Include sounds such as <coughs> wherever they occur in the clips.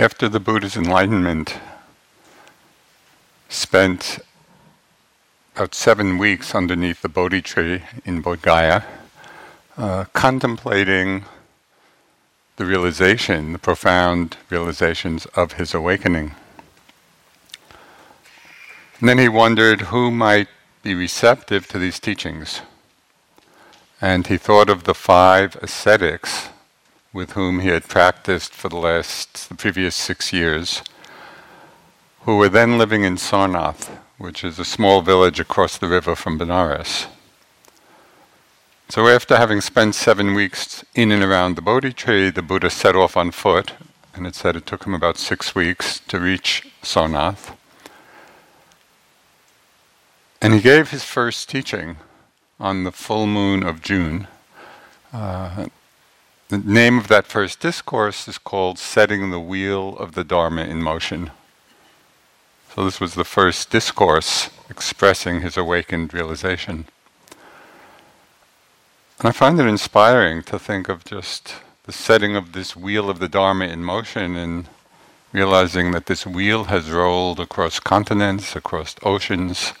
After the Buddha's enlightenment, spent about seven weeks underneath the Bodhi tree in Bodh Gaya, uh, contemplating the realization, the profound realizations of his awakening. And then he wondered who might be receptive to these teachings. And he thought of the five ascetics with whom he had practiced for the last, the previous six years, who were then living in Sarnath, which is a small village across the river from Benares. So after having spent seven weeks in and around the Bodhi tree, the Buddha set off on foot, and it said it took him about six weeks to reach Sarnath. And he gave his first teaching on the full moon of June. Uh, the name of that first discourse is called Setting the Wheel of the Dharma in Motion. So, this was the first discourse expressing his awakened realization. And I find it inspiring to think of just the setting of this wheel of the Dharma in motion and realizing that this wheel has rolled across continents, across oceans,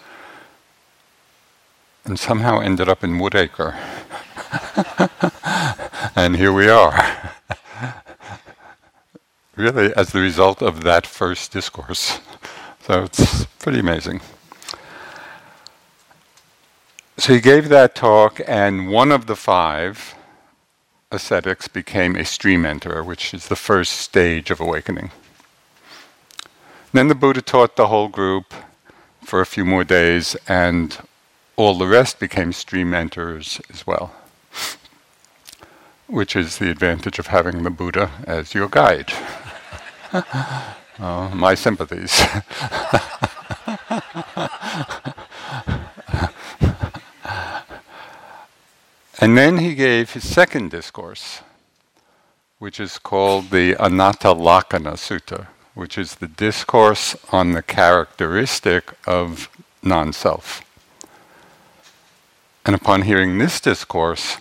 and somehow ended up in Woodacre. <laughs> and here we are. <laughs> really, as the result of that first discourse. So it's pretty amazing. So he gave that talk, and one of the five ascetics became a stream enterer, which is the first stage of awakening. Then the Buddha taught the whole group for a few more days, and all the rest became stream enterers as well, which is the advantage of having the Buddha as your guide. uh, <laughs> my sympathies. and then he gave his second discourse, which is called the Anatta Sutta, which is the discourse on the characteristic of non self. And upon hearing this discourse,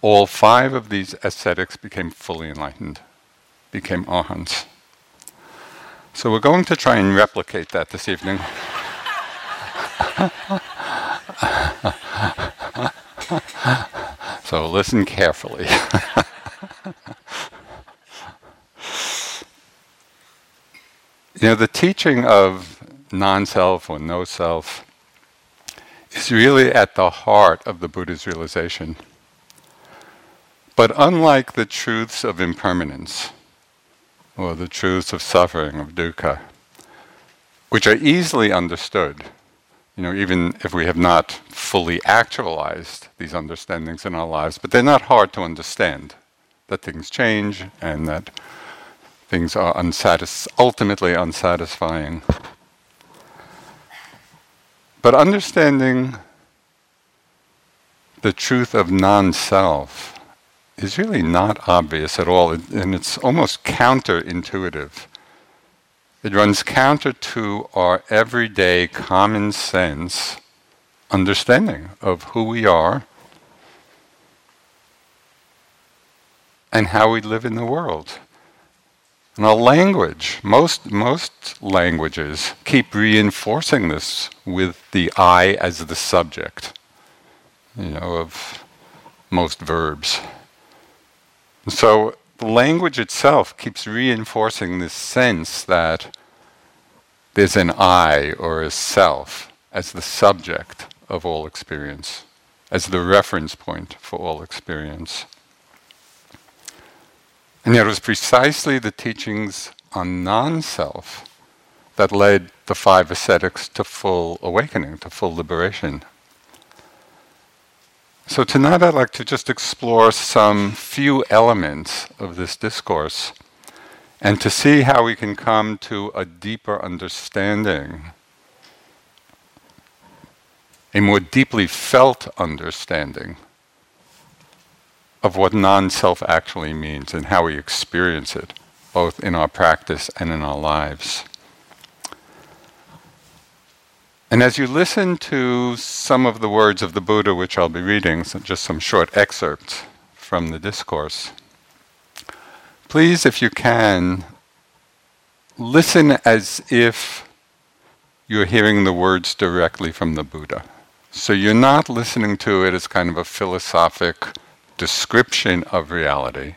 all five of these ascetics became fully enlightened, became arhants. So we're going to try and replicate that this evening. so listen carefully. you know, the teaching of non self or no self is really at the heart of the Buddha's realization. But unlike the truths of impermanence, or the truths of suffering, of dukkha, which are easily understood, you know, even if we have not fully actualized these understandings in our lives, but they're not hard to understand that things change and that things are unsatis- ultimately unsatisfying. But understanding the truth of non self is really not obvious at all, and it's almost counterintuitive. It runs counter to our everyday common sense understanding of who we are and how we live in the world. And our language, most, most languages keep reinforcing this with the I as the subject, you know, of most verbs. So the language itself keeps reinforcing this sense that there's an I or a self as the subject of all experience, as the reference point for all experience. And yet, it was precisely the teachings on non self that led the five ascetics to full awakening, to full liberation. So, tonight I'd like to just explore some few elements of this discourse and to see how we can come to a deeper understanding, a more deeply felt understanding of what non self actually means and how we experience it, both in our practice and in our lives. And as you listen to some of the words of the Buddha, which I'll be reading, so just some short excerpts from the discourse, please, if you can, listen as if you're hearing the words directly from the Buddha. So you're not listening to it as kind of a philosophic description of reality.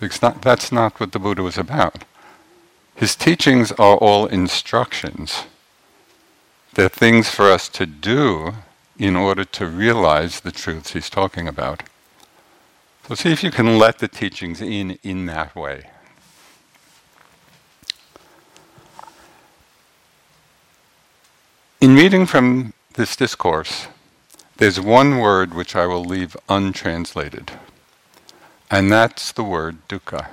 Because not, that's not what the Buddha was about. His teachings are all instructions. They're things for us to do in order to realize the truths he's talking about. So see if you can let the teachings in in that way. In reading from this discourse, there's one word which I will leave untranslated, and that's the word dukkha,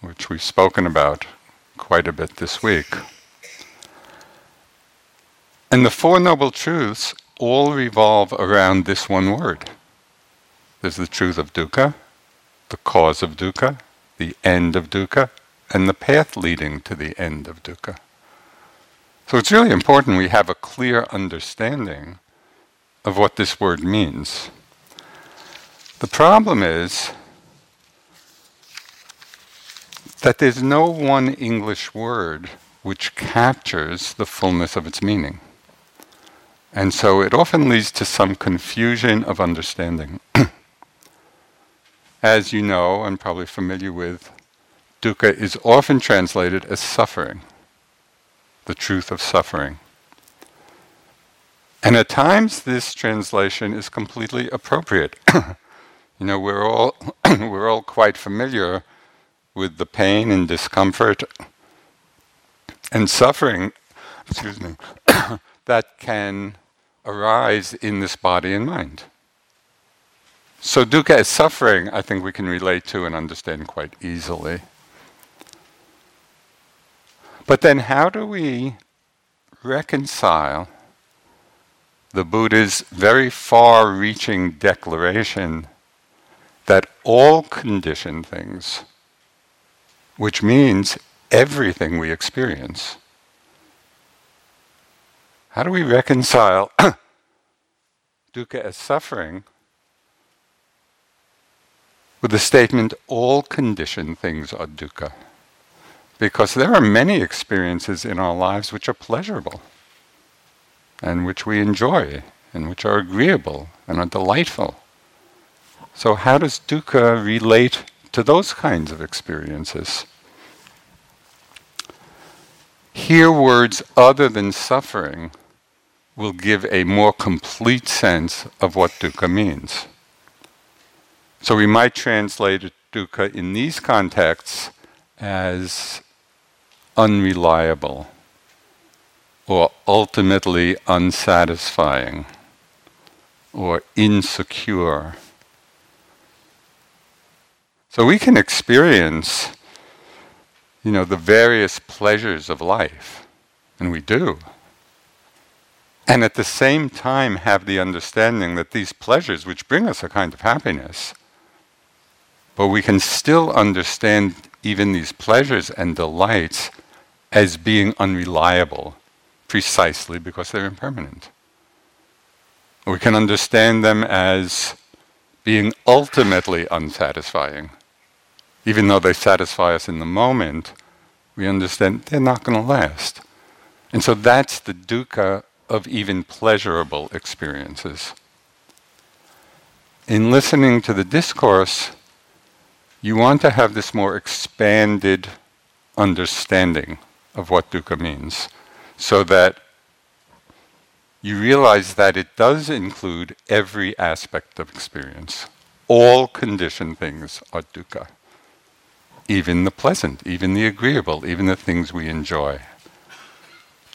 which we've spoken about quite a bit this week. And the Four Noble Truths all revolve around this one word. There's the truth of dukkha, the cause of dukkha, the end of dukkha, and the path leading to the end of dukkha. So it's really important we have a clear understanding of what this word means. The problem is that there's no one English word which captures the fullness of its meaning. And so it often leads to some confusion of understanding. <clears throat> As you know, and probably familiar with, dukkha is often translated as suffering, the truth of suffering. And at times this translation is completely appropriate. <clears throat> you know, we're all <clears throat> we're all quite familiar with the pain and discomfort and suffering, excuse me, that can arise in this body and mind. So dukkha is suffering, I think we can relate to and understand quite easily. But then how do we reconcile the Buddha's very far reaching declaration that all conditioned things, which means everything we experience, how do we reconcile <coughs> dukkha as suffering with the statement, all conditioned things are dukkha? Because there are many experiences in our lives which are pleasurable and which we enjoy and which are agreeable and are delightful. So, how does dukkha relate to those kinds of experiences? Here, words other than suffering will give a more complete sense of what dukkha means. So we might translate dukkha in these contexts as unreliable or ultimately unsatisfying or insecure. So we can experience, you know, the various pleasures of life, and we do and at the same time have the understanding that these pleasures, which bring us a kind of happiness, but we can still understand even these pleasures and delights as being unreliable precisely because they're impermanent. We can understand them as being ultimately unsatisfying. Even though they satisfy us in the moment, we understand they're not going to last. And so that's the dukkha of even pleasurable experiences. In listening to the discourse, you want to have this more expanded understanding of what dukkha means, so that you realize that it does include every aspect of experience. All conditioned things are dukkha, even the pleasant, even the agreeable, even the things we enjoy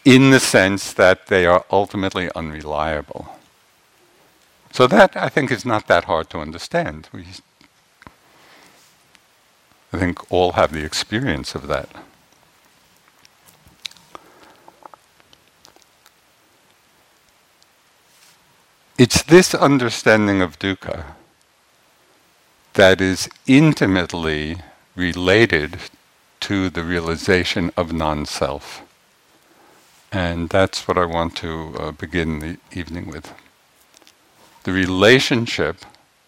in the sense that they are ultimately unreliable. So that I think is not that hard to understand. We, I think all have the experience of that. It's this understanding of dukkha that is intimately related to the realization of non self. And that's what I want to uh, begin the evening with. The relationship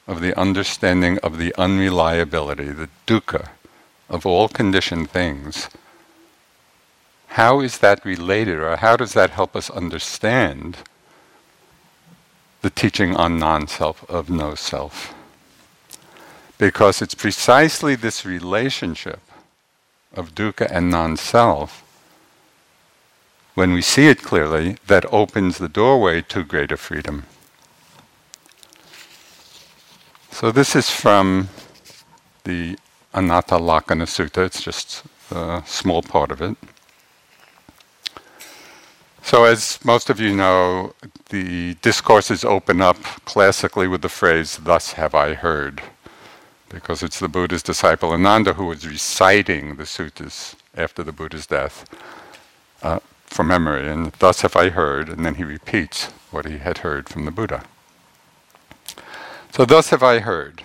of the understanding of the unreliability, the dukkha of all conditioned things, how is that related, or how does that help us understand the teaching on non self, of no self? Because it's precisely this relationship of dukkha and non self, when we see it clearly, that opens the doorway to greater freedom. So, this is from the Anatta Lakkhana Sutta, it's just a small part of it. So, as most of you know, the discourses open up classically with the phrase, Thus have I heard because it's the Buddha's disciple Ananda who was reciting the suttas after the Buddha's death uh, from memory. And thus have I heard, and then he repeats what he had heard from the Buddha. So, thus have I heard.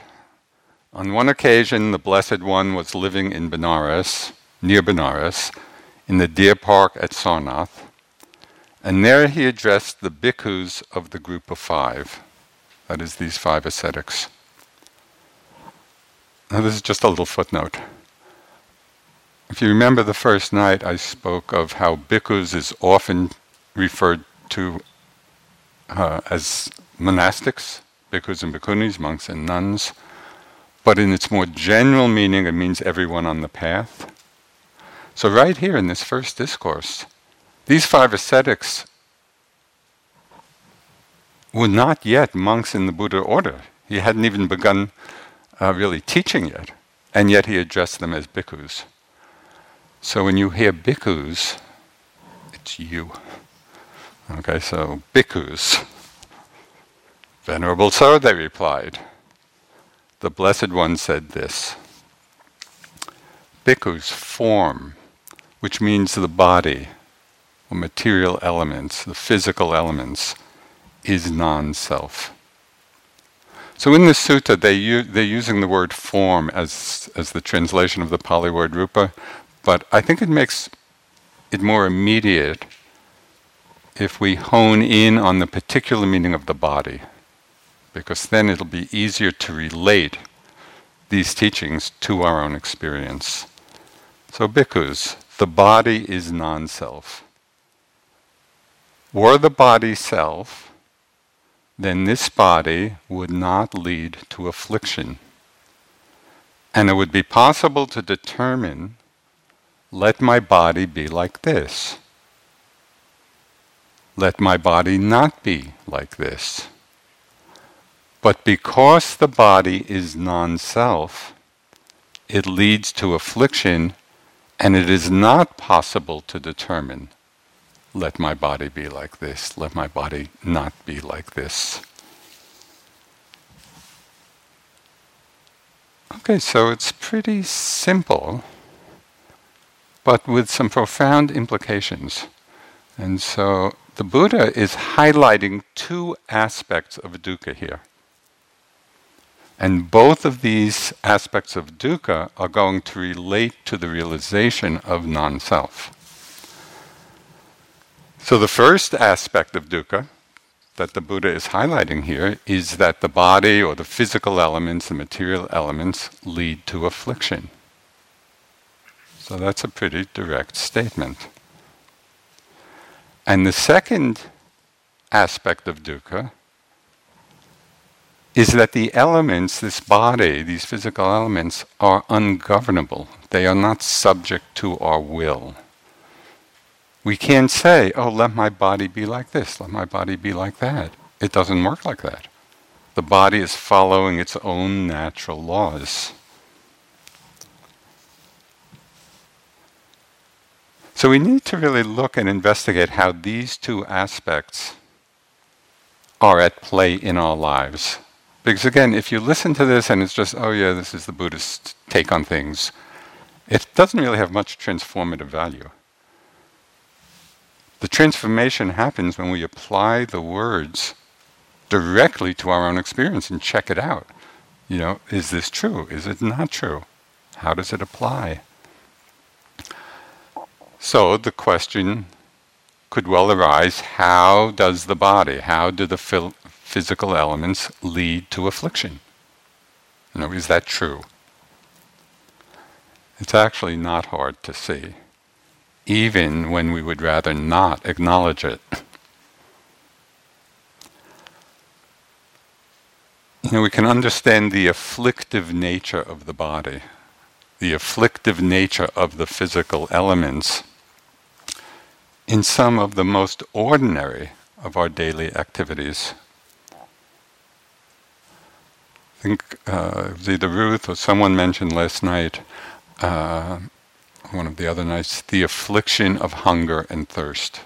On one occasion, the Blessed One was living in Benares, near Benares, in the deer park at Sarnath, and there he addressed the bhikkhus of the group of five, that is, these five ascetics. Now, this is just a little footnote. If you remember the first night, I spoke of how bhikkhus is often referred to uh, as monastics, bhikkhus and bhikkhunis, monks and nuns, but in its more general meaning, it means everyone on the path. So, right here in this first discourse, these five ascetics were not yet monks in the Buddha order. He hadn't even begun uh, really teaching yet, and yet he addressed them as bhikkhus. So when you hear bhikkhus, it's you. Okay, so bhikkhus. Venerable Sir, they replied. The Blessed One said this Bhikkhus form, which means the body, or material elements, the physical elements, is non self. So in this sutta, they u- they're using the word form as, as the translation of the Pali word rupa, but I think it makes it more immediate if we hone in on the particular meaning of the body, because then it'll be easier to relate these teachings to our own experience. So, bhikkhus, the body is non self. Were the body self, then this body would not lead to affliction. And it would be possible to determine let my body be like this. Let my body not be like this. But because the body is non self, it leads to affliction, and it is not possible to determine let my body be like this, let my body not be like this. Okay, so it's pretty simple, but with some profound implications. And so the Buddha is highlighting two aspects of dukkha here. And both of these aspects of dukkha are going to relate to the realization of non self. So, the first aspect of dukkha that the Buddha is highlighting here is that the body or the physical elements, the material elements, lead to affliction. So, that's a pretty direct statement. And the second aspect of dukkha is that the elements, this body, these physical elements, are ungovernable. They are not subject to our will. We can't say, oh, let my body be like this, let my body be like that. It doesn't work like that. The body is following its own natural laws. So we need to really look and investigate how these two aspects are at play in our lives. Because again, if you listen to this and it's just, oh yeah, this is the Buddhist take on things, it doesn't really have much transformative value. The transformation happens when we apply the words directly to our own experience and check it out. You know, is this true? Is it not true? How does it apply? So the question could well arise how does the body, how do the physical elements lead to affliction? You know, is that true? It's actually not hard to see even when we would rather not acknowledge it. You know, we can understand the afflictive nature of the body, the afflictive nature of the physical elements in some of the most ordinary of our daily activities. I think uh, it was either Ruth or someone mentioned last night, uh, one of the other nights, the affliction of hunger and thirst.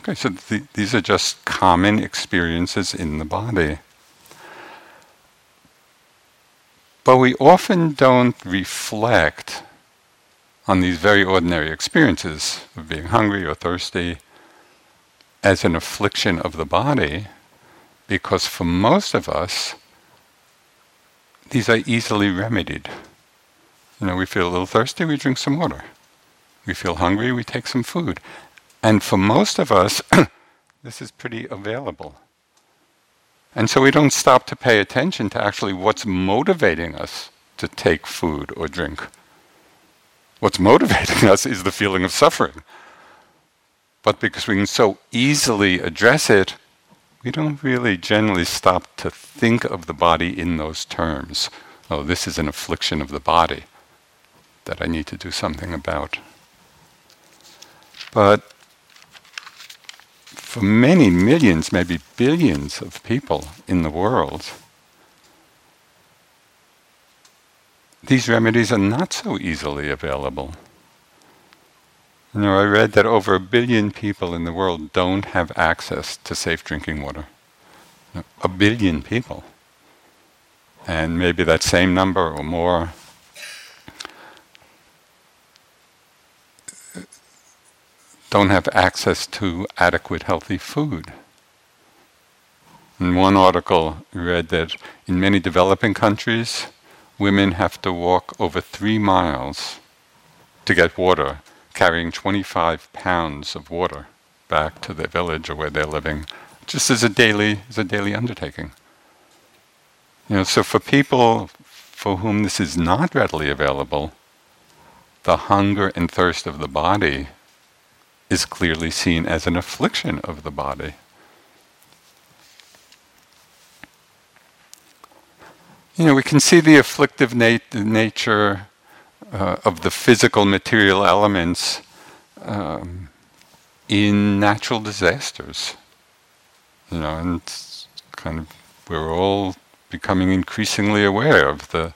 Okay, so th- these are just common experiences in the body. But we often don't reflect on these very ordinary experiences of being hungry or thirsty as an affliction of the body, because for most of us, these are easily remedied. You know, we feel a little thirsty, we drink some water. We feel hungry, we take some food. And for most of us, <coughs> this is pretty available. And so we don't stop to pay attention to actually what's motivating us to take food or drink. What's motivating <laughs> us is the feeling of suffering. But because we can so easily address it, we don't really generally stop to think of the body in those terms. Oh, this is an affliction of the body that I need to do something about. But for many millions, maybe billions of people in the world, these remedies are not so easily available. You know, I read that over a billion people in the world don't have access to safe drinking water. A billion people. And maybe that same number or more don't have access to adequate healthy food. In one article, I read that in many developing countries, women have to walk over three miles to get water, carrying 25 pounds of water back to their village or where they're living, just as a daily, as a daily undertaking. You know, so for people for whom this is not readily available, the hunger and thirst of the body is clearly seen as an affliction of the body. You know, we can see the afflictive nat- nature uh, of the physical material elements um, in natural disasters. You know, and kind of we're all becoming increasingly aware of the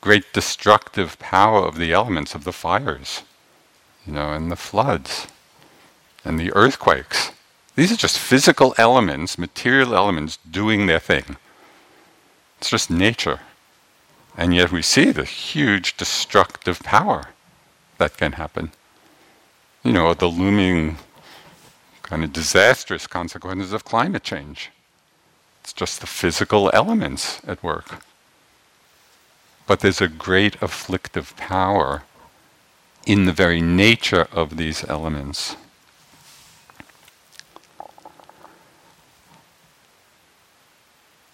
great destructive power of the elements of the fires, you know, and the floods and the earthquakes. These are just physical elements, material elements doing their thing. It's just nature. And yet we see the huge destructive power that can happen. You know, the looming kind of disastrous consequences of climate change. It's just the physical elements at work. But there's a great afflictive power in the very nature of these elements.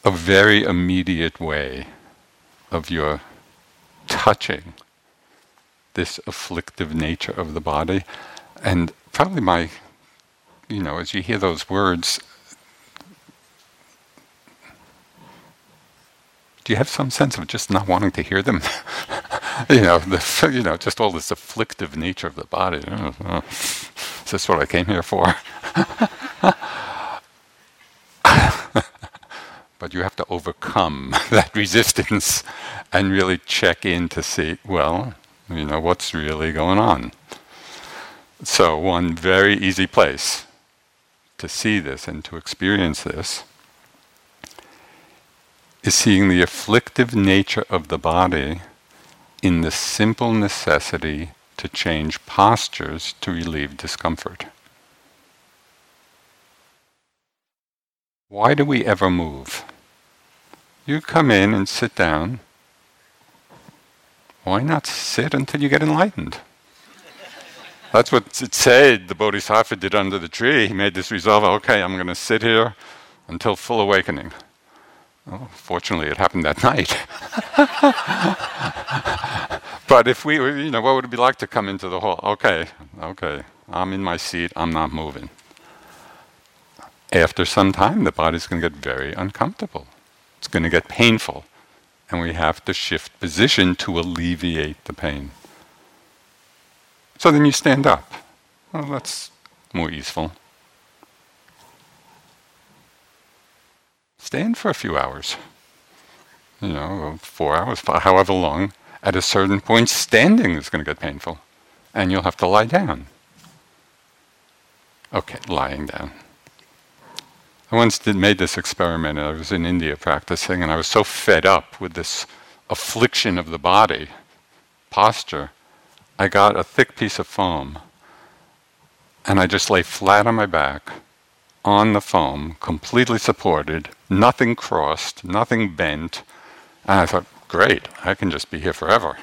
A very immediate way of your touching this afflictive nature of the body. And probably my, you know, as you hear those words, do you have some sense of just not wanting to hear them? <laughs> you know, the, <laughs> you know, just all this afflictive nature of the body. <laughs> Is this what I came here for? But you have to overcome <laughs> that resistance and really check in to see, well, you know, what's really going on. So, one very easy place to see this and to experience this is seeing the afflictive nature of the body in the simple necessity to change postures to relieve discomfort. Why do we ever move? You come in and sit down. Why not sit until you get enlightened? That's what it said the Bodhisattva did under the tree. He made this resolve okay, I'm going to sit here until full awakening. Well, fortunately, it happened that night. <laughs> but if we, you know, what would it be like to come into the hall? Okay, okay, I'm in my seat, I'm not moving. After some time, the body's going to get very uncomfortable. It's going to get painful. And we have to shift position to alleviate the pain. So then you stand up. Well, that's more easeful. Stand for a few hours. You know, four hours, five, however long. At a certain point, standing is going to get painful. And you'll have to lie down. Okay, lying down. I once did made this experiment. I was in India practicing, and I was so fed up with this affliction of the body posture. I got a thick piece of foam, and I just lay flat on my back on the foam, completely supported, nothing crossed, nothing bent. And I thought, great, I can just be here forever.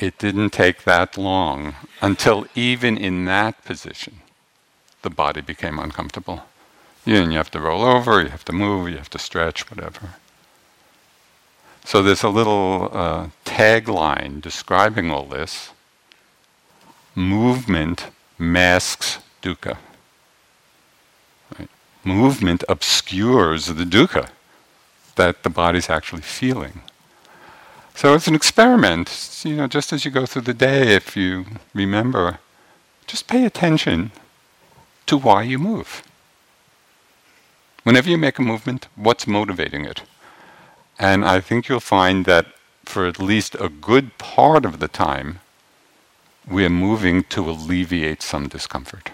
It didn't take that long until even in that position, the body became uncomfortable. Yeah, and you have to roll over, you have to move, you have to stretch, whatever. So there's a little uh, tagline describing all this. Movement masks dukkha. Right? Movement obscures the dukkha that the body's actually feeling. So it's an experiment. You know, just as you go through the day, if you remember, just pay attention to why you move. Whenever you make a movement, what's motivating it? And I think you'll find that for at least a good part of the time, we're moving to alleviate some discomfort.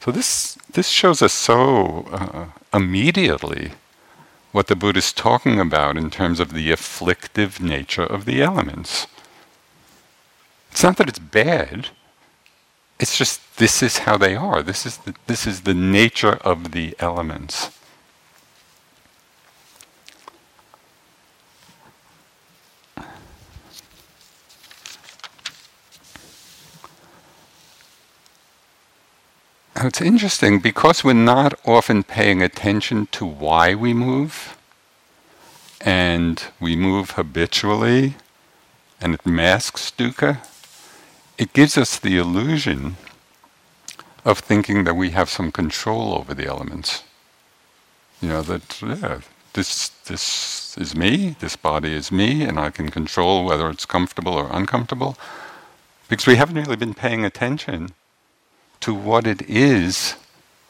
So this this shows us so uh, immediately what the Buddha is talking about in terms of the afflictive nature of the elements. It's not that it's bad. It's just this is how they are. This is the, this is the nature of the elements. it's interesting because we're not often paying attention to why we move, and we move habitually, and it masks dukkha it gives us the illusion of thinking that we have some control over the elements. You know, that, yeah, this, this is me, this body is me, and I can control whether it's comfortable or uncomfortable. Because we haven't really been paying attention to what it is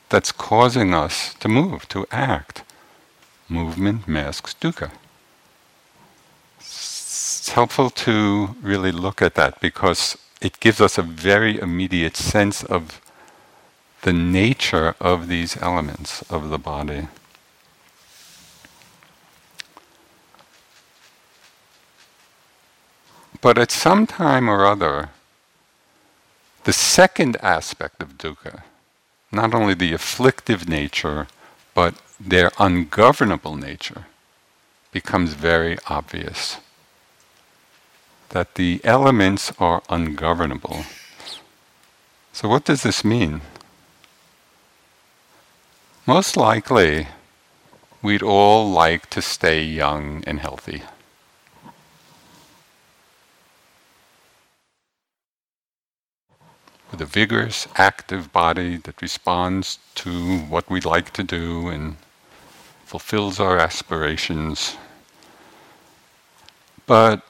that's causing us to move, to act. Movement masks dukkha. It's helpful to really look at that because it gives us a very immediate sense of the nature of these elements of the body. But at some time or other, the second aspect of dukkha, not only the afflictive nature, but their ungovernable nature, becomes very obvious that the elements are ungovernable. So, what does this mean? Most likely, we'd all like to stay young and healthy. With a vigorous, active body that responds to what we'd like to do and fulfills our aspirations. But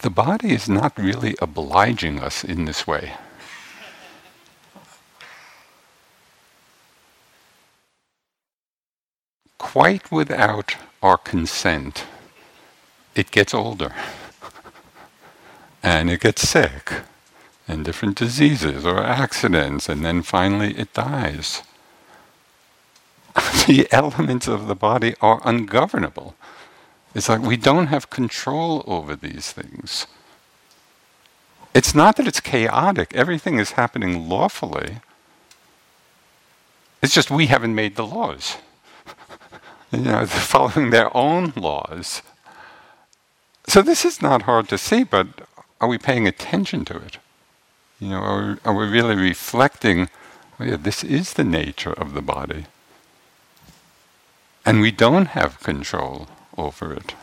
the body is not really obliging us in this way. Quite without our consent, it gets older and it gets sick and different diseases or accidents, and then finally it dies. <laughs> the elements of the body are ungovernable. It's like we don't have control over these things. It's not that it's chaotic, everything is happening lawfully. It's just we haven't made the laws. <laughs> you know, they're following their own laws. So this is not hard to see, but are we paying attention to it? You know, are, are we really reflecting, oh yeah, this is the nature of the body. And we don't have control over it.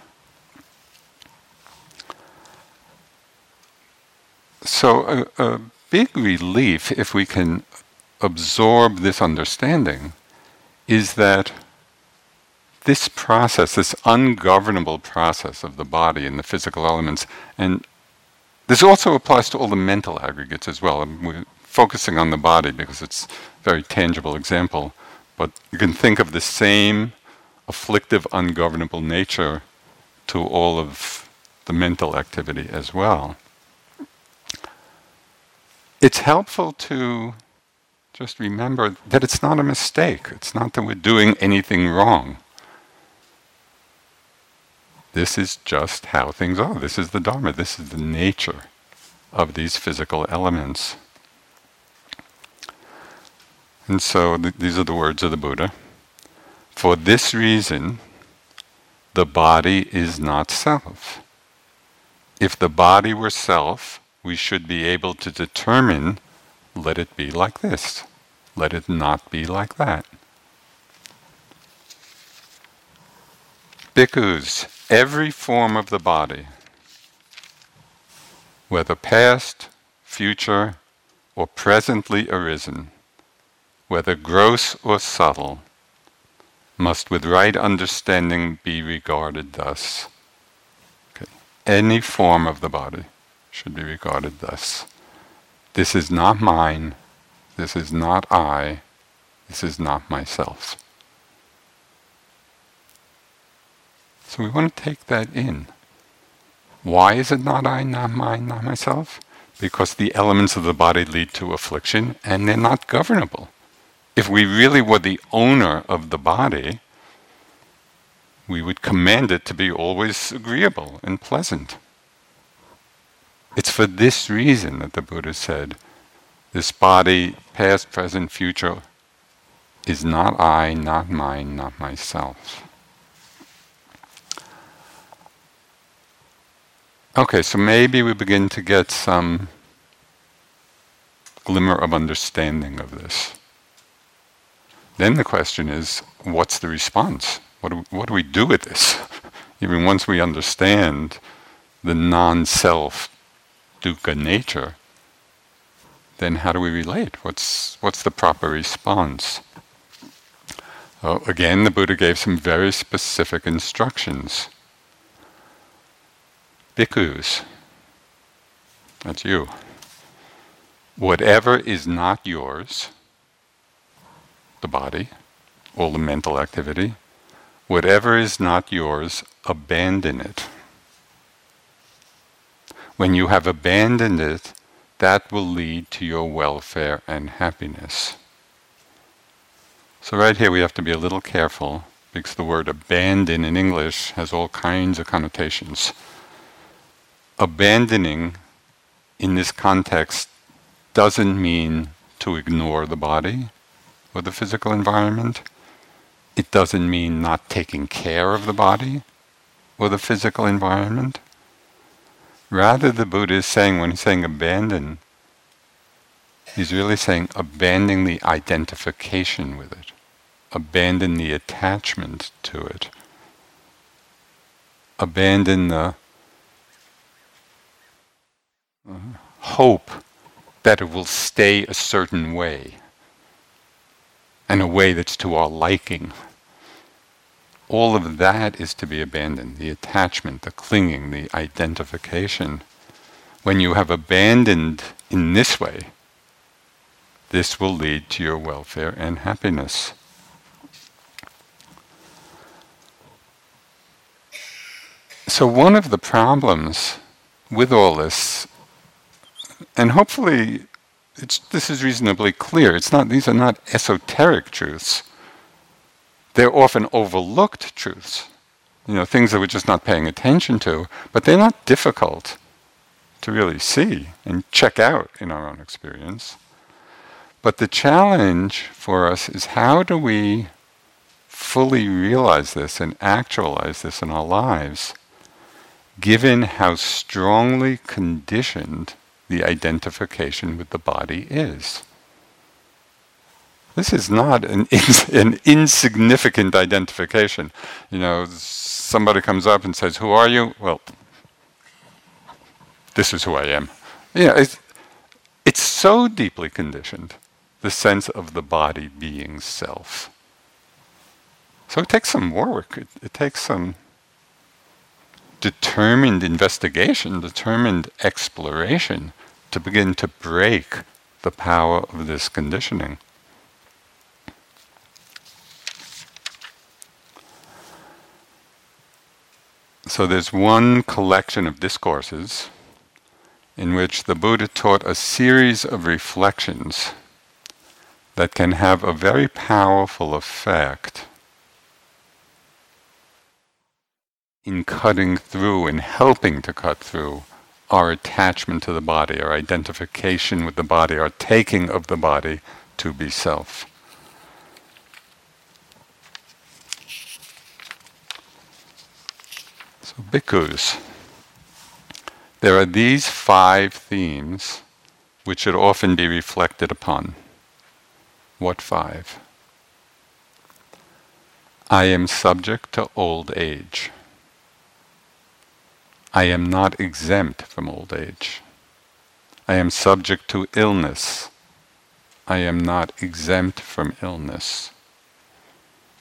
So, a, a big relief if we can absorb this understanding is that this process, this ungovernable process of the body and the physical elements, and this also applies to all the mental aggregates as well. We're focusing on the body because it's a very tangible example, but you can think of the same afflictive, ungovernable nature to all of the mental activity as well. It's helpful to just remember that it's not a mistake. It's not that we're doing anything wrong. This is just how things are. This is the Dharma. This is the nature of these physical elements. And so th- these are the words of the Buddha. For this reason, the body is not self. If the body were self, we should be able to determine let it be like this, let it not be like that. Bhikkhus, every form of the body, whether past, future, or presently arisen, whether gross or subtle, must with right understanding be regarded thus. Okay. Any form of the body should be regarded thus. This is not mine, this is not I, this is not myself. So we want to take that in. Why is it not I, not mine, not myself? Because the elements of the body lead to affliction and they're not governable. If we really were the owner of the body, we would command it to be always agreeable and pleasant. It's for this reason that the Buddha said, this body, past, present, future, is not I, not mine, not myself. Okay, so maybe we begin to get some glimmer of understanding of this. Then the question is, what's the response? What do, what do we do with this? <laughs> Even once we understand the non self dukkha nature, then how do we relate? What's, what's the proper response? Again, the Buddha gave some very specific instructions bhikkhus, that's you. Whatever is not yours, the body, all the mental activity, whatever is not yours, abandon it. When you have abandoned it, that will lead to your welfare and happiness. So, right here, we have to be a little careful because the word abandon in English has all kinds of connotations abandoning in this context doesn't mean to ignore the body or the physical environment. It doesn't mean not taking care of the body or the physical environment. Rather, the Buddha is saying, when he's saying abandon, he's really saying abandon the identification with it, abandon the attachment to it, abandon the uh, hope that it will stay a certain way, and a way that's to our liking. All of that is to be abandoned the attachment, the clinging, the identification. When you have abandoned in this way, this will lead to your welfare and happiness. So, one of the problems with all this and hopefully this is reasonably clear. It's not, these are not esoteric truths. They're often overlooked truths, you know, things that we're just not paying attention to, but they're not difficult to really see and check out in our own experience. But the challenge for us is how do we fully realize this and actualize this in our lives, given how strongly conditioned the identification with the body is. This is not an, <laughs> ins- an insignificant identification. You know, somebody comes up and says, Who are you? Well, this is who I am. Yeah, it's, it's so deeply conditioned, the sense of the body being self. So it takes some more work, it, it takes some determined investigation, determined exploration to begin to break the power of this conditioning. So there's one collection of discourses in which the Buddha taught a series of reflections that can have a very powerful effect in cutting through and helping to cut through our attachment to the body, our identification with the body, our taking of the body to be self. So, bhikkhus, there are these five themes which should often be reflected upon. What five? I am subject to old age. I am not exempt from old age. I am subject to illness. I am not exempt from illness.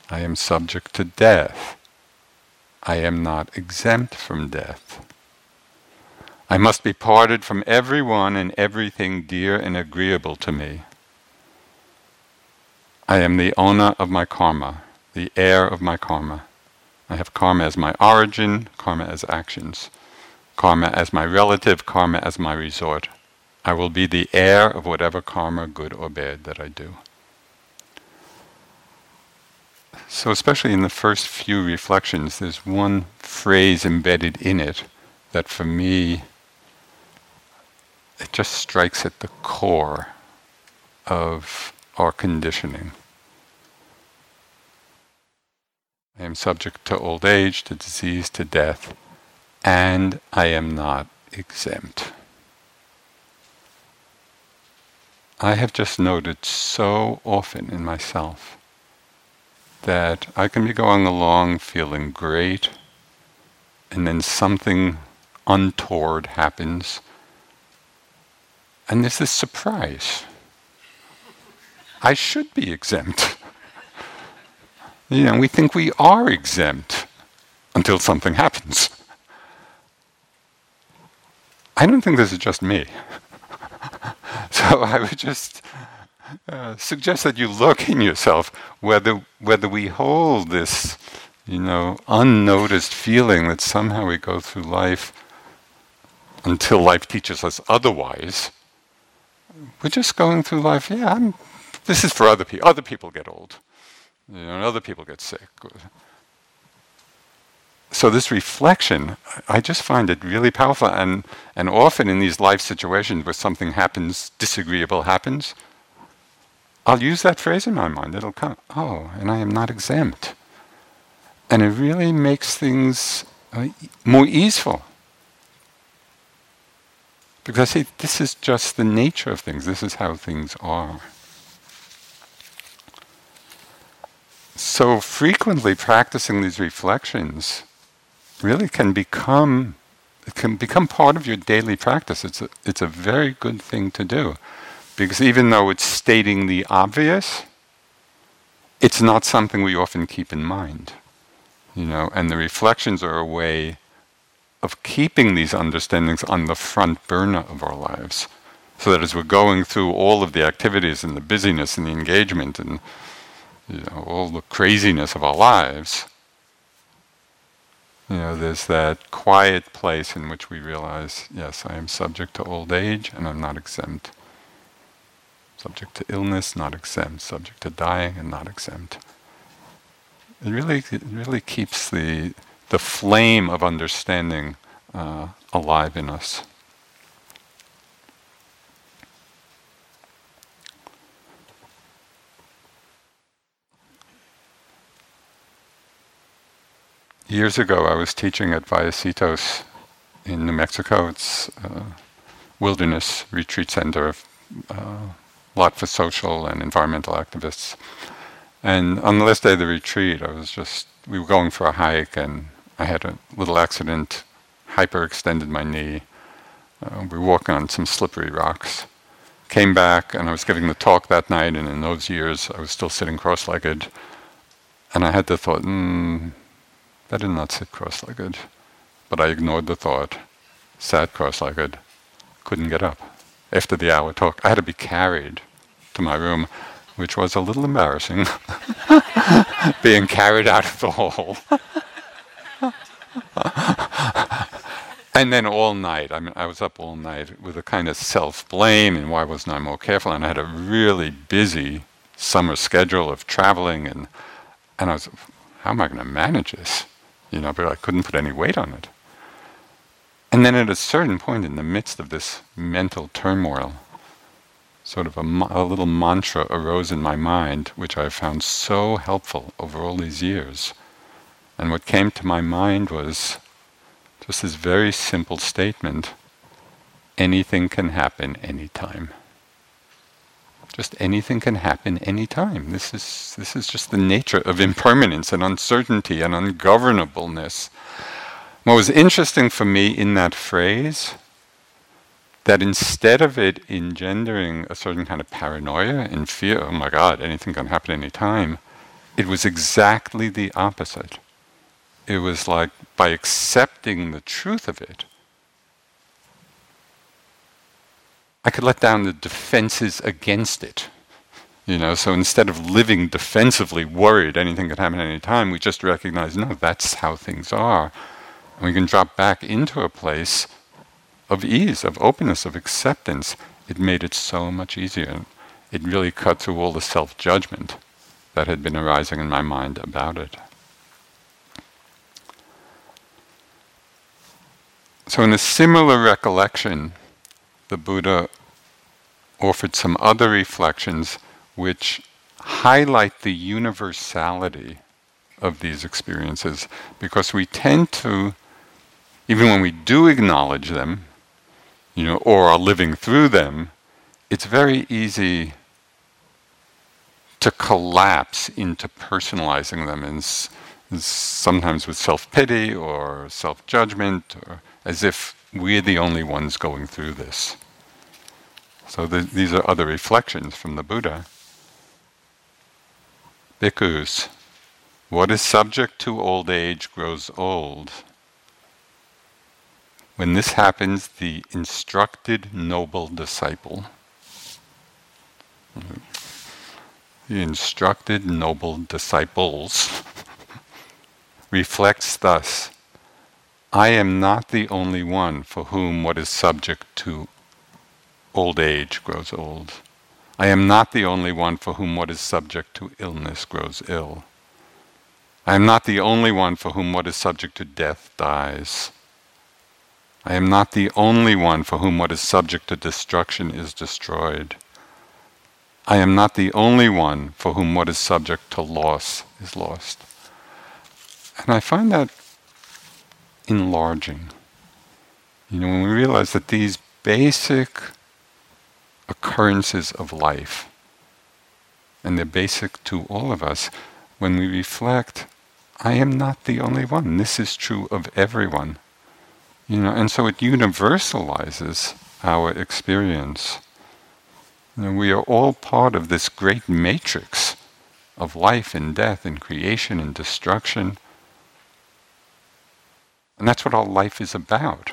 I am subject to death. I am not exempt from death. I must be parted from everyone and everything dear and agreeable to me. I am the owner of my karma, the heir of my karma. I have karma as my origin, karma as actions karma as my relative, karma as my resort. I will be the heir of whatever karma, good or bad, that I do. So, especially in the first few reflections, there's one phrase embedded in it that for me, it just strikes at the core of our conditioning. I am subject to old age, to disease, to death and I am not exempt. I have just noted so often in myself that I can be going along feeling great, and then something untoward happens, and there's this surprise. I should be exempt. you know, we think we are exempt until something happens. I don't think this is just me. <laughs> so I would just uh, suggest that you look in yourself whether whether we hold this, you know, unnoticed feeling that somehow we go through life until life teaches us otherwise. We're just going through life. Yeah, I'm, this is for other people. Other people get old, you know, and other people get sick so this reflection, I just find it really powerful, and and often in these life situations where something happens, disagreeable happens, I'll use that phrase in my mind. It'll come, oh, and I am not exempt, and it really makes things uh, more easeful. Because I see, this is just the nature of things. This is how things are. So frequently practicing these reflections really can become it can become part of your daily practice. It's a, it's a very good thing to do. Because even though it's stating the obvious, it's not something we often keep in mind. You know, and the reflections are a way of keeping these understandings on the front burner of our lives. So that as we're going through all of the activities and the busyness and the engagement and you know, all the craziness of our lives, you know, there's that quiet place in which we realize, yes, I am subject to old age and I'm not exempt. Subject to illness, not exempt. Subject to dying and not exempt. It really, it really keeps the, the flame of understanding uh, alive in us. Years ago, I was teaching at Vallecitos in New Mexico. It's a wilderness retreat center, a uh, lot for social and environmental activists. And on the last day of the retreat, I was just, we were going for a hike, and I had a little accident, hyperextended my knee. Uh, we were walking on some slippery rocks. Came back, and I was giving the talk that night, and in those years, I was still sitting cross legged. And I had the thought, hmm, did not sit cross legged. But I ignored the thought, sat cross legged, couldn't get up. After the hour talk, I had to be carried to my room, which was a little embarrassing, <laughs> being carried out of the hall. <laughs> and then all night, I mean, I was up all night with a kind of self blame and why wasn't I more careful? And I had a really busy summer schedule of traveling, and and I was, how am I going to manage this? You know, but I couldn't put any weight on it. And then at a certain point in the midst of this mental turmoil, sort of a, a little mantra arose in my mind, which I found so helpful over all these years. And what came to my mind was just this very simple statement anything can happen anytime. Just anything can happen anytime. This is, this is just the nature of impermanence and uncertainty and ungovernableness. What was interesting for me in that phrase, that instead of it engendering a certain kind of paranoia and fear, oh my God, anything can happen anytime, it was exactly the opposite. It was like by accepting the truth of it, I could let down the defenses against it. You know, so instead of living defensively, worried anything could happen any time, we just recognize, no, that's how things are. And we can drop back into a place of ease, of openness, of acceptance. It made it so much easier. It really cut through all the self judgment that had been arising in my mind about it. So, in a similar recollection, the Buddha offered some other reflections which highlight the universality of these experiences because we tend to, even when we do acknowledge them, you know, or are living through them, it's very easy to collapse into personalizing them and sometimes with self-pity or self-judgment or as if we're the only ones going through this. So the, these are other reflections from the Buddha. Bhikkhus, what is subject to old age grows old. When this happens, the instructed noble disciple, the instructed noble disciples, <laughs> reflects thus I am not the only one for whom what is subject to old age grows old. I am not the only one for whom what is subject to illness grows ill. I am not the only one for whom what is subject to death dies. I am not the only one for whom what is subject to destruction is destroyed. I am not the only one for whom what is subject to loss is lost. And I find that enlarging. You know, when we realize that these basic occurrences of life, and they're basic to all of us, when we reflect, I am not the only one. This is true of everyone. You know, and so it universalizes our experience. You know, we are all part of this great matrix of life and death and creation and destruction and that's what all life is about.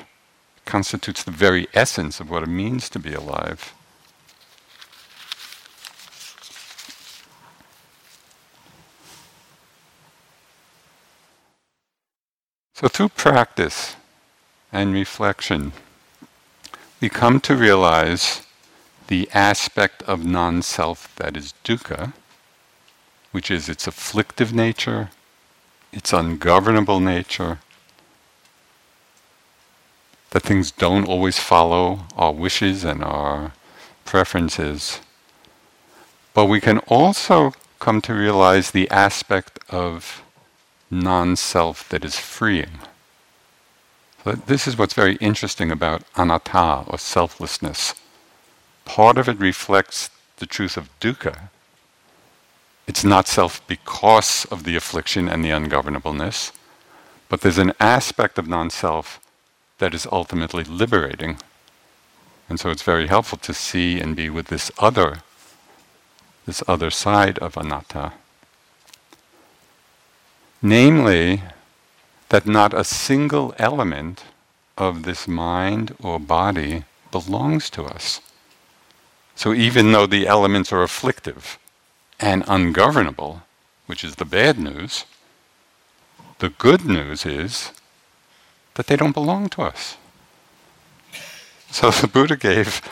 It constitutes the very essence of what it means to be alive. So, through practice and reflection, we come to realize the aspect of non self that is dukkha, which is its afflictive nature, its ungovernable nature, that things don't always follow our wishes and our preferences. But we can also come to realize the aspect of non self that is freeing. So this is what's very interesting about anatta or selflessness. Part of it reflects the truth of dukkha. It's not self because of the affliction and the ungovernableness, but there's an aspect of non self that is ultimately liberating And so it's very helpful to see and be with this other, this other side of anatta. Namely, that not a single element of this mind or body belongs to us. So even though the elements are afflictive and ungovernable, which is the bad news, the good news is that they don't belong to us. So the Buddha gave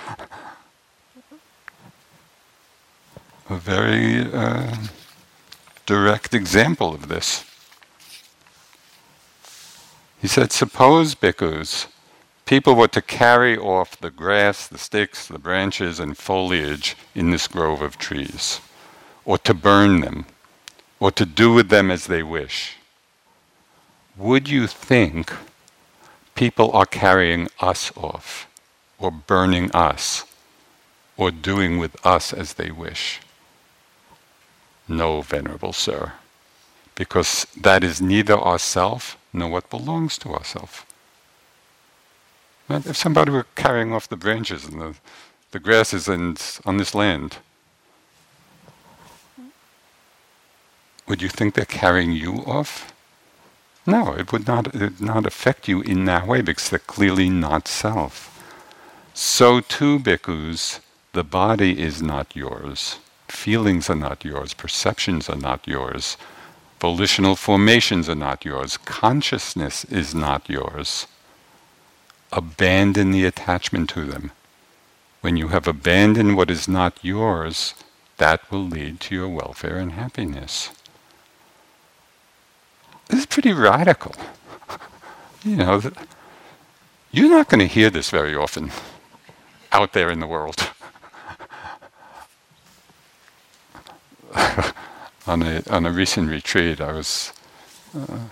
a very uh, direct example of this. He said, Suppose, bhikkhus, people were to carry off the grass, the sticks, the branches, and foliage in this grove of trees, or to burn them, or to do with them as they wish. Would you think people are carrying us off, or burning us, or doing with us as they wish? No, Venerable Sir, because that is neither ourself nor what belongs to ourself. If somebody were carrying off the branches and the, the grasses and on this land, would you think they're carrying you off? No, it would not, it would not affect you in that way because they're clearly not self. So too, bhikkhus, the body is not yours. Feelings are not yours. Perceptions are not yours. Volitional formations are not yours. Consciousness is not yours. Abandon the attachment to them. When you have abandoned what is not yours, that will lead to your welfare and happiness. This is pretty radical. you know, you're not going to hear this very often out there in the world. <laughs> on a on a recent retreat, I was uh,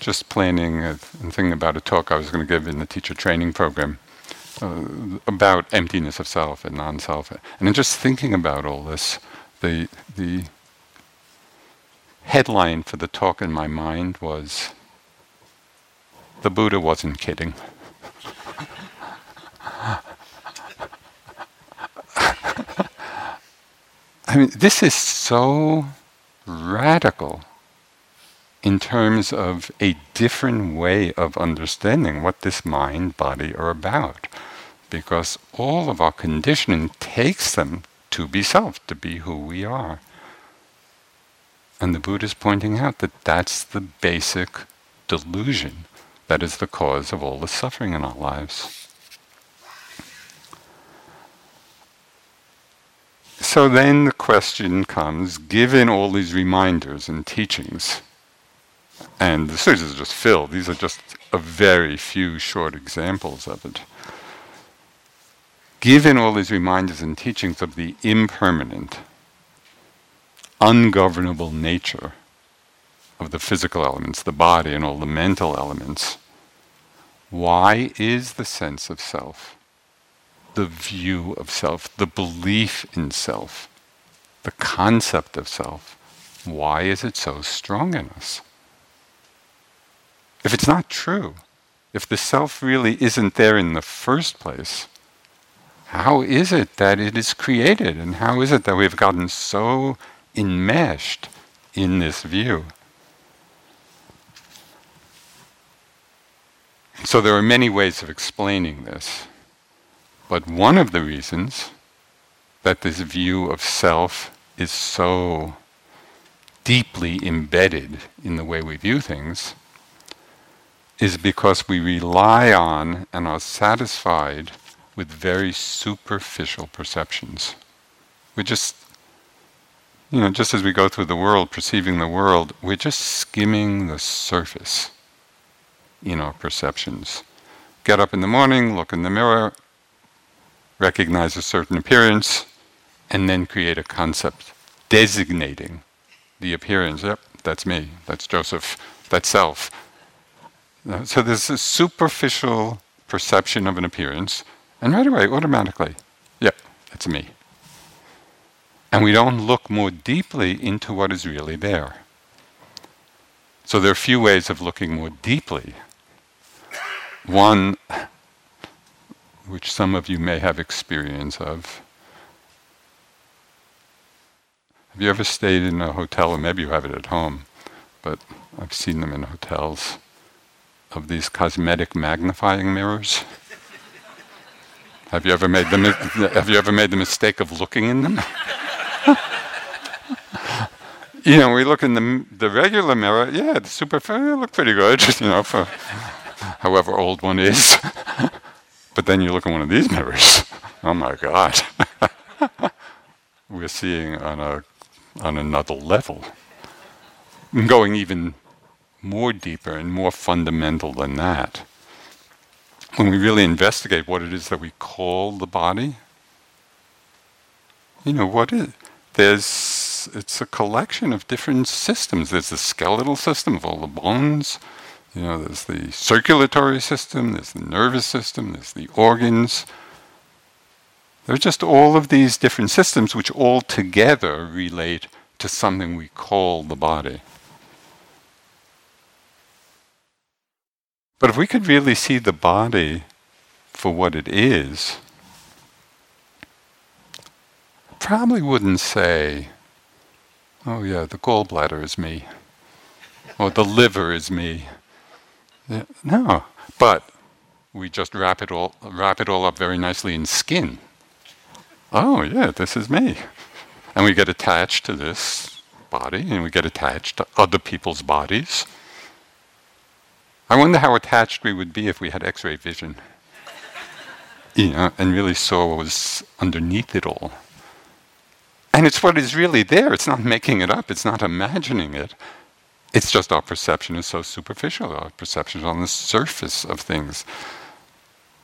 just planning and thinking about a talk I was going to give in the teacher training program uh, about emptiness of self and non-self, and then just thinking about all this, the the headline for the talk in my mind was the Buddha wasn't kidding. <laughs> I mean, this is so radical in terms of a different way of understanding what this mind body are about. Because all of our conditioning takes them to be self, to be who we are. And the Buddha is pointing out that that's the basic delusion that is the cause of all the suffering in our lives. So then the question comes given all these reminders and teachings, and the sutras are just filled, these are just a very few short examples of it. Given all these reminders and teachings of the impermanent, ungovernable nature of the physical elements, the body, and all the mental elements, why is the sense of self? the view of self, the belief in self, the concept of self. Why is it so strong in us? If it's not true, if the self really isn't there in the first place, how is it that it is created? And how is it that we've gotten so enmeshed in this view? So there are many ways of explaining this. But one of the reasons that this view of self is so deeply embedded in the way we view things is because we rely on and are satisfied with very superficial perceptions. We just, you know, just as we go through the world, perceiving the world, we're just skimming the surface in our perceptions. Get up in the morning, look in the mirror, recognize a certain appearance, and then create a concept designating the appearance. Yep, that's me, that's Joseph, that's self. So there's a superficial perception of an appearance, and right away, automatically, yep, that's me. And we don't look more deeply into what is really there. So there are a few ways of looking more deeply. One which some of you may have experience of. Have you ever stayed in a hotel, or maybe you have it at home, but I've seen them in hotels, of these cosmetic magnifying mirrors? have you ever made the Have you ever made the mistake of looking in them? <laughs> you know, we look in the the regular mirror. Yeah, the super. Eh, they look pretty good, <laughs> you know, for however old one is. <laughs> but then you look in one of these mirrors. <laughs> Oh my God. We're seeing on a on another level. Going even more deeper and more fundamental than that. When we really investigate what it is that we call the body, you know, what is there's it's a collection of different systems. There's the skeletal system of all the bones, you know, there's the circulatory system, there's the nervous system, there's the organs. There are just all of these different systems which all together relate to something we call the body. But if we could really see the body for what it is, probably wouldn't say, oh yeah, the gallbladder is me, or the liver is me, no, but we just wrap it all wrap it all up very nicely in skin. Oh yeah, this is me, and we get attached to this body, and we get attached to other people's bodies. I wonder how attached we would be if we had X-ray vision, you know, and really saw what was underneath it all. And it's what is really there. It's not making it up. It's not imagining it. It's just our perception is so superficial, our perception is on the surface of things.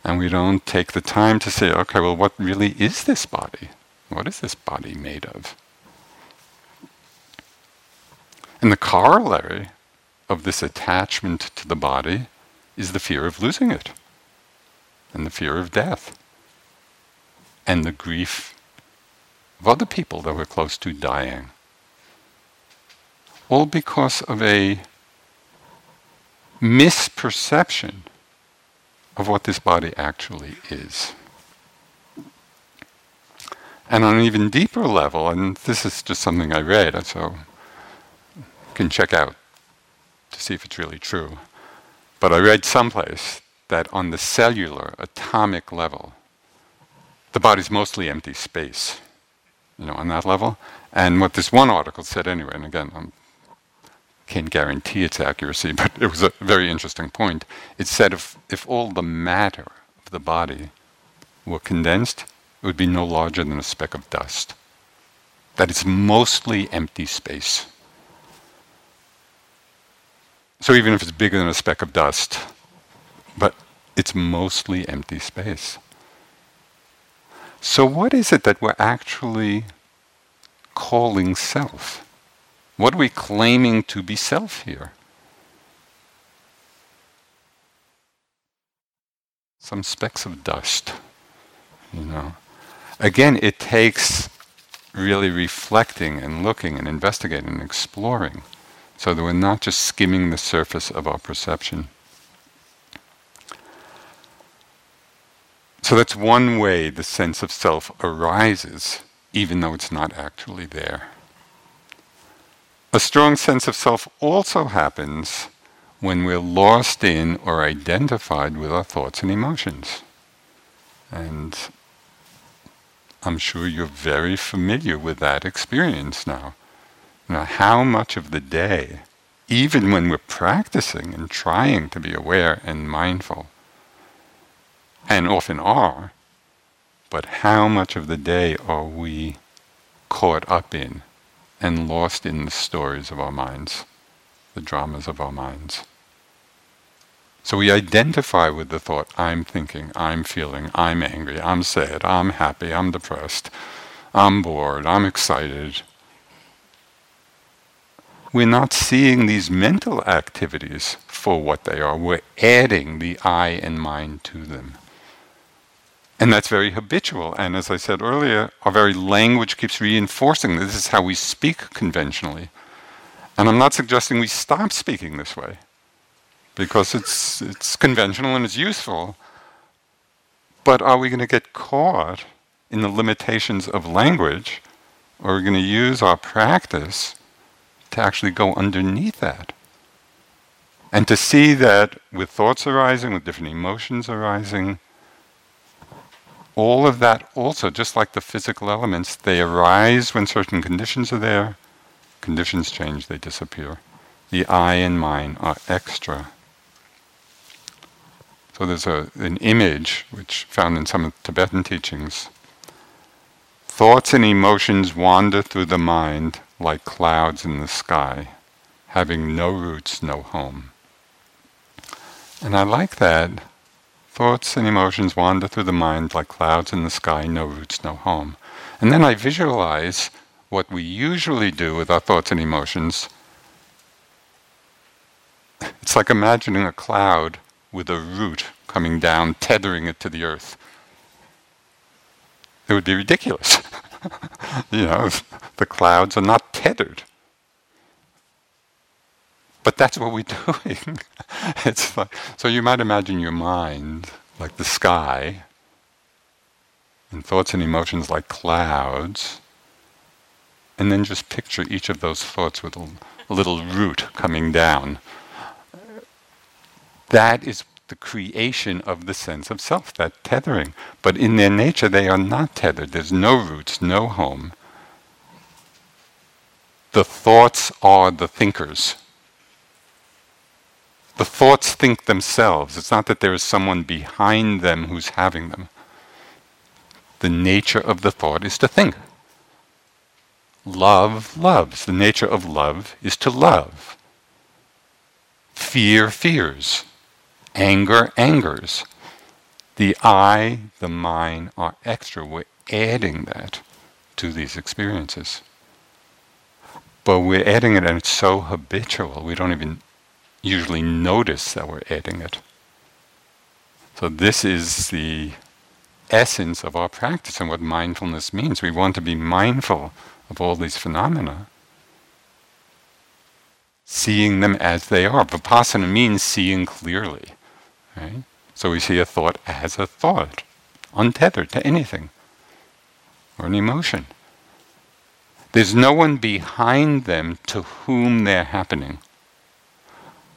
And we don't take the time to say, okay, well, what really is this body? What is this body made of? And the corollary of this attachment to the body is the fear of losing it, and the fear of death, and the grief of other people that we're close to dying all because of a misperception of what this body actually is. And on an even deeper level, and this is just something I read, so you can check out to see if it's really true. But I read someplace that on the cellular, atomic level, the body's mostly empty space, you know, on that level. And what this one article said anyway, and again, I'm can't guarantee its accuracy, <laughs> but it was a very interesting point. It said if, if all the matter of the body were condensed, it would be no larger than a speck of dust. That it's mostly empty space. So even if it's bigger than a speck of dust, but it's mostly empty space. So what is it that we're actually calling self? What are we claiming to be self here? Some specks of dust, you know. Again, it takes really reflecting and looking and investigating and exploring so that we're not just skimming the surface of our perception. So that's one way the sense of self arises, even though it's not actually there. A strong sense of self also happens when we're lost in or identified with our thoughts and emotions. And I'm sure you're very familiar with that experience now. Now, how much of the day, even when we're practicing and trying to be aware and mindful, and often are, but how much of the day are we caught up in and lost in the stories of our minds, the dramas of our minds. So we identify with the thought, I'm thinking, I'm feeling, I'm angry, I'm sad, I'm happy, I'm depressed, I'm bored, I'm excited. We're not seeing these mental activities for what they are. We're adding the I and mind to them. And that's very habitual. And as I said earlier, our very language keeps reinforcing this is how we speak conventionally. And I'm not suggesting we stop speaking this way, because it's, it's conventional and it's useful. But are we going to get caught in the limitations of language, or are we going to use our practice to actually go underneath that? And to see that with thoughts arising, with different emotions arising, all of that also, just like the physical elements, they arise when certain conditions are there, conditions change, they disappear. The I and mine are extra. So there's a, an image which found in some of the Tibetan teachings. Thoughts and emotions wander through the mind like clouds in the sky, having no roots, no home. And I like that. Thoughts and emotions wander through the mind like clouds in the sky, no roots, no home. And then I visualize what we usually do with our thoughts and emotions. It's like imagining a cloud with a root coming down, tethering it to the earth. It would be ridiculous. <laughs> you know, <laughs> the clouds are not tethered. But that's what we're <laughs> doing. it's like, so you might imagine your mind like the sky, and thoughts and emotions like clouds, and then just picture each of those thoughts with a, a little root coming down. That is the creation of the sense of self, that tethering. But in their nature, they are not tethered. There's no roots, no home. The thoughts are the thinkers. The thoughts think themselves. It's not that there is someone behind them who's having them. The nature of the thought is to think. Love loves. The nature of love is to love. Fear fears. Anger angers. The I, the mine are extra. We're adding that to these experiences. But we're adding it and it's so habitual, we don't even usually notice that we're adding it. So, this is the essence of our practice and what mindfulness means. We want to be mindful of all these phenomena, seeing them as they are. Vipassana means seeing clearly. Right? So we see a thought as a thought, untethered to anything or an emotion. There's no one behind them to whom they're happening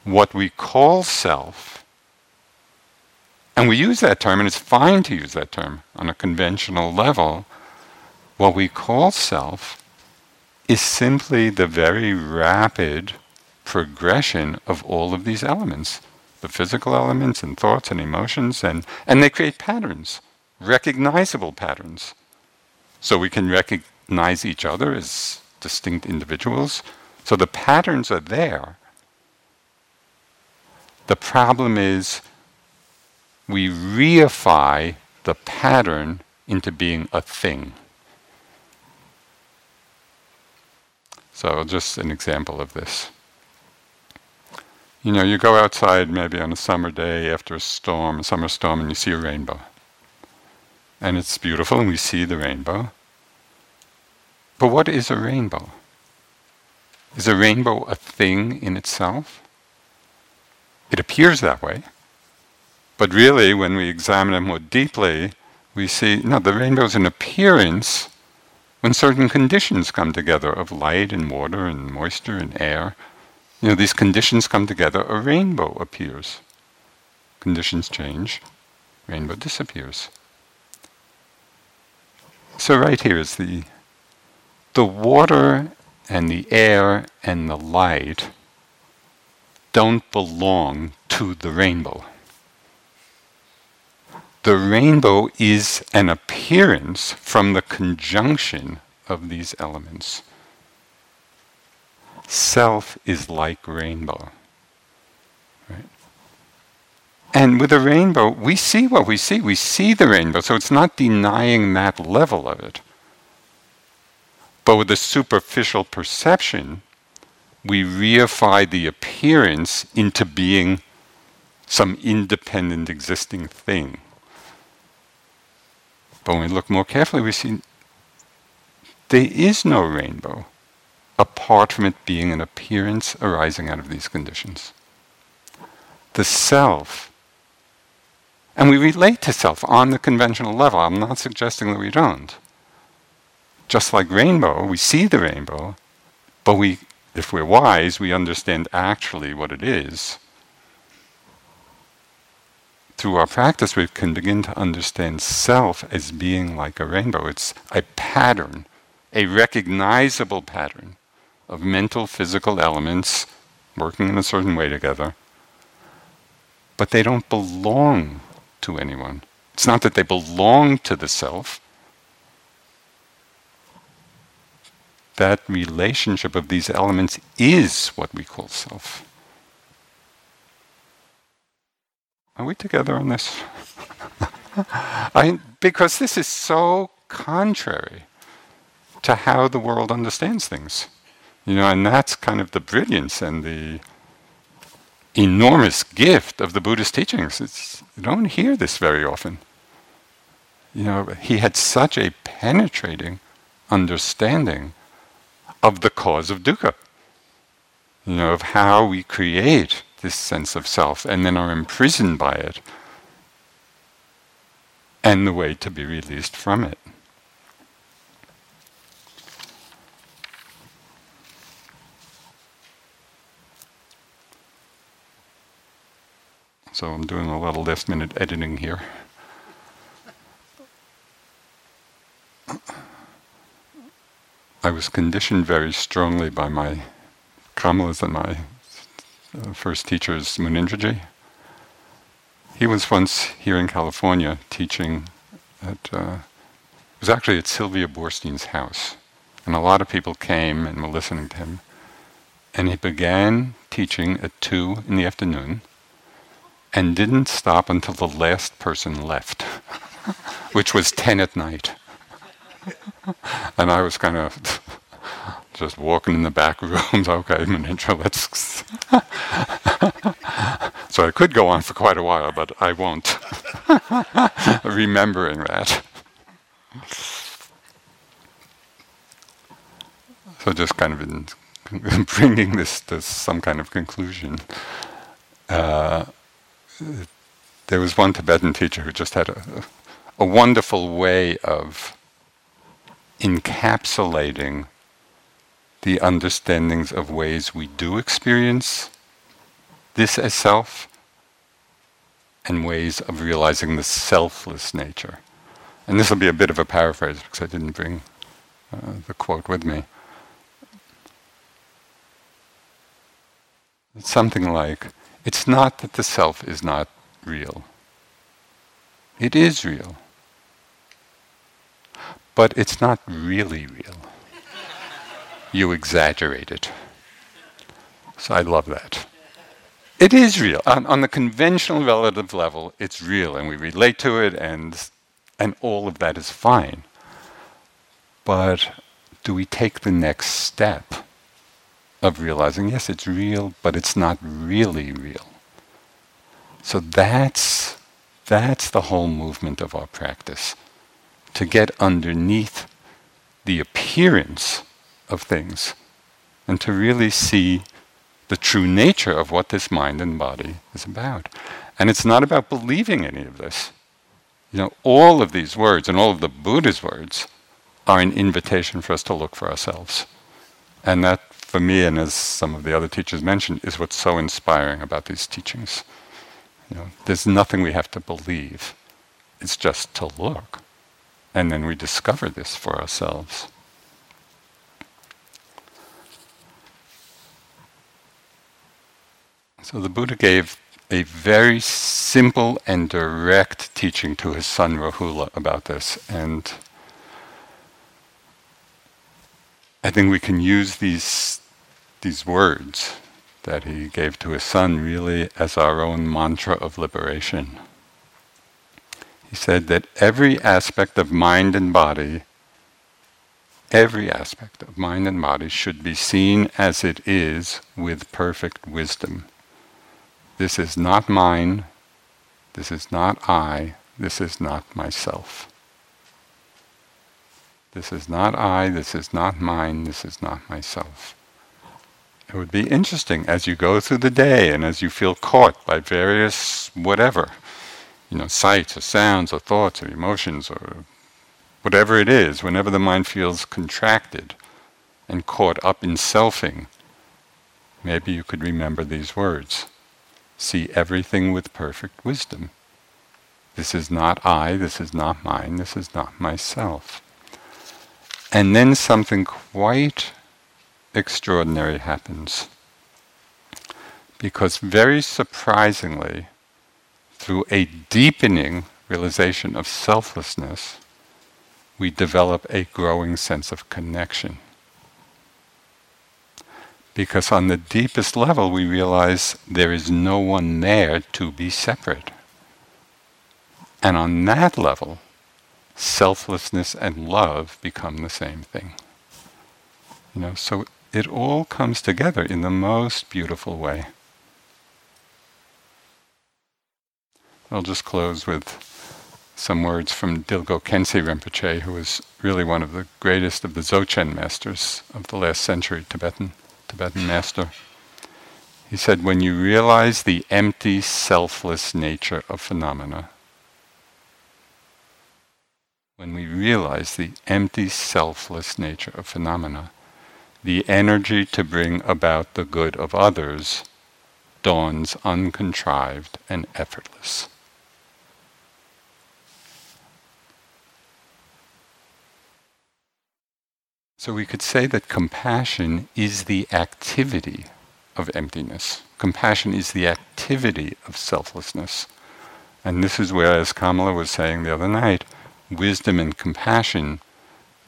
what we call self, and we use that term, and it's fine to use that term on a conventional level, what we call self is simply the very rapid progression of all of these elements the physical elements and thoughts and emotions, and, and they create patterns, recognizable patterns. So we can recognize each other as distinct individuals. So the patterns are there. The problem is we reify the pattern into being a thing. So, just an example of this. You know, you go outside maybe on a summer day after a storm, a summer storm, and you see a rainbow. And it's beautiful, and we see the rainbow. But what is a rainbow? Is a rainbow a thing in itself? It appears that way. But really, when we examine it more deeply, we see no, the rainbow is an appearance when certain conditions come together of light and water and moisture and air. You know, these conditions come together, a rainbow appears. Conditions change, rainbow disappears. So right here is the the water and the air and the light don't belong to the rainbow. The rainbow is an appearance from the conjunction of these elements. Self is like rainbow. Right? And with a rainbow, we see what we see. We see the rainbow, so it's not denying that level of it. But with a superficial perception, we reify the appearance into being some independent existing thing. But when we look more carefully, we see there is no rainbow apart from it being an appearance arising out of these conditions. The self And we relate to self on the conventional level. I'm not suggesting that we don't. Just like rainbow, we see the rainbow, but we, if we're wise, we understand actually what it is. Through our practice, we can begin to understand self as being like a rainbow. It's a pattern, a recognizable pattern of mental, physical elements working in a certain way together. But they don't belong to anyone. It's not that they belong to the self. That relationship of these elements is what we call self. Are we together on this? <laughs> I, because this is so contrary to how the world understands things. You know, and that's kind of the brilliance and the enormous gift of the Buddhist teachings. It's, you don't hear this very often. You know, he had such a penetrating understanding of the cause of dukkha. You know, of how we create this sense of self and then are imprisoned by it, and the way to be released from it. So I'm doing a little last minute editing here. I was conditioned very strongly by my Kamalas and my uh, first teachers, Munindraji. He was once here in California teaching at, uh, it was actually at Sylvia Boorstein's house. And a lot of people came and were listening to him. And he began teaching at 2 in the afternoon and didn't stop until the last person left, <laughs> which was 10 at night. And I was kind of <laughs> just walking in the back rooms. <laughs> okay, Munindra, let's. <laughs> so I could go on for quite a while, but I won't. Remembering that. So just kind of in bringing this to some kind of conclusion. Uh, there was one Tibetan teacher who just had a, a wonderful way of encapsulating the understandings of ways we do experience this as self and ways of realizing the selfless nature. And this will be a bit of a paraphrase because I didn't bring uh, the quote with me. It's something like it's not that the self is not real. It is real. But it's not really real. you exaggerate it. So I love that. It is real. On, on, the conventional relative level, it's real and we relate to it and, and all of that is fine. But do we take the next step? of realizing, yes, it's real, but it's not really real. So that's, that's the whole movement of our practice. To get underneath the appearance of things and to really see the true nature of what this mind and body is about. And it's not about believing any of this. You know, all of these words and all of the Buddha's words are an invitation for us to look for ourselves. And that for me, and as some of the other teachers mentioned, is what's so inspiring about these teachings. You know, there's nothing we have to believe. It's just to look. And then we discover this for ourselves. So the Buddha gave a very simple and direct teaching to his son Rahula about this. And I think we can use these these words that he gave to his son really as our own mantra of liberation. Said that every aspect of mind and body, every aspect of mind and body should be seen as it is with perfect wisdom. This is not mine, this is not I, this is not myself. This is not I, this is not mine, this is not myself. It would be interesting as you go through the day and as you feel caught by various whatever, you know, sights or sounds or thoughts or emotions or whatever it is, whenever the mind feels contracted and caught up in selfing, maybe you could remember these words. See everything with perfect wisdom. This is not I, this is not mine, this is not myself. And then something quite extraordinary happens. Because very surprisingly, through a deepening realization of selflessness, we develop a growing sense of connection. Because on the deepest level, we realize there is no one there to be separate. And on that level, selflessness and love become the same thing. You know, so it all comes together in the most beautiful way. I'll just close with some words from Dilgo Khyentse Rinpoche, who was really one of the greatest of the Dzogchen masters of the last century, Tibetan, Tibetan master. He said, when you realize the empty, selfless nature of phenomena, when we realize the empty, selfless nature of phenomena, the energy to bring about the good of others dawns uncontrived and effortless. So we could say that compassion is the activity of emptiness. Compassion is the activity of selflessness. And this is where, as Kamala was saying the other night, wisdom and compassion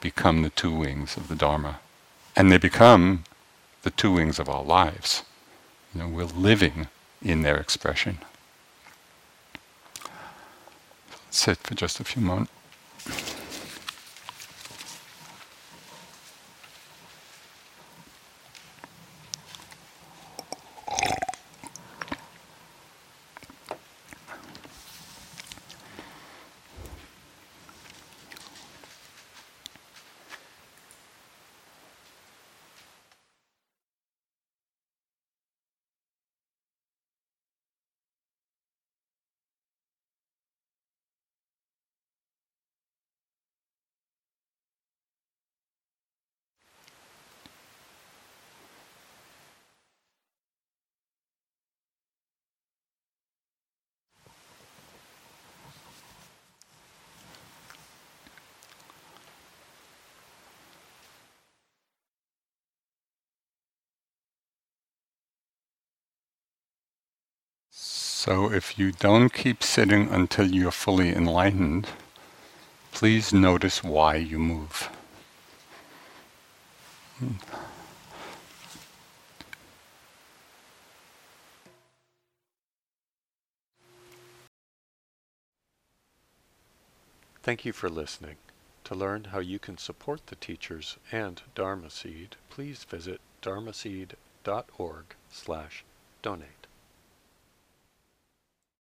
become the two wings of the Dharma. And they become the two wings of our lives. You know, we're living in their expression. Sit for just a few moments. So if you don't keep sitting until you're fully enlightened, please notice why you move. Thank you for listening. To learn how you can support the teachers and Dharma Seed, please visit dharmaseed.org slash donate.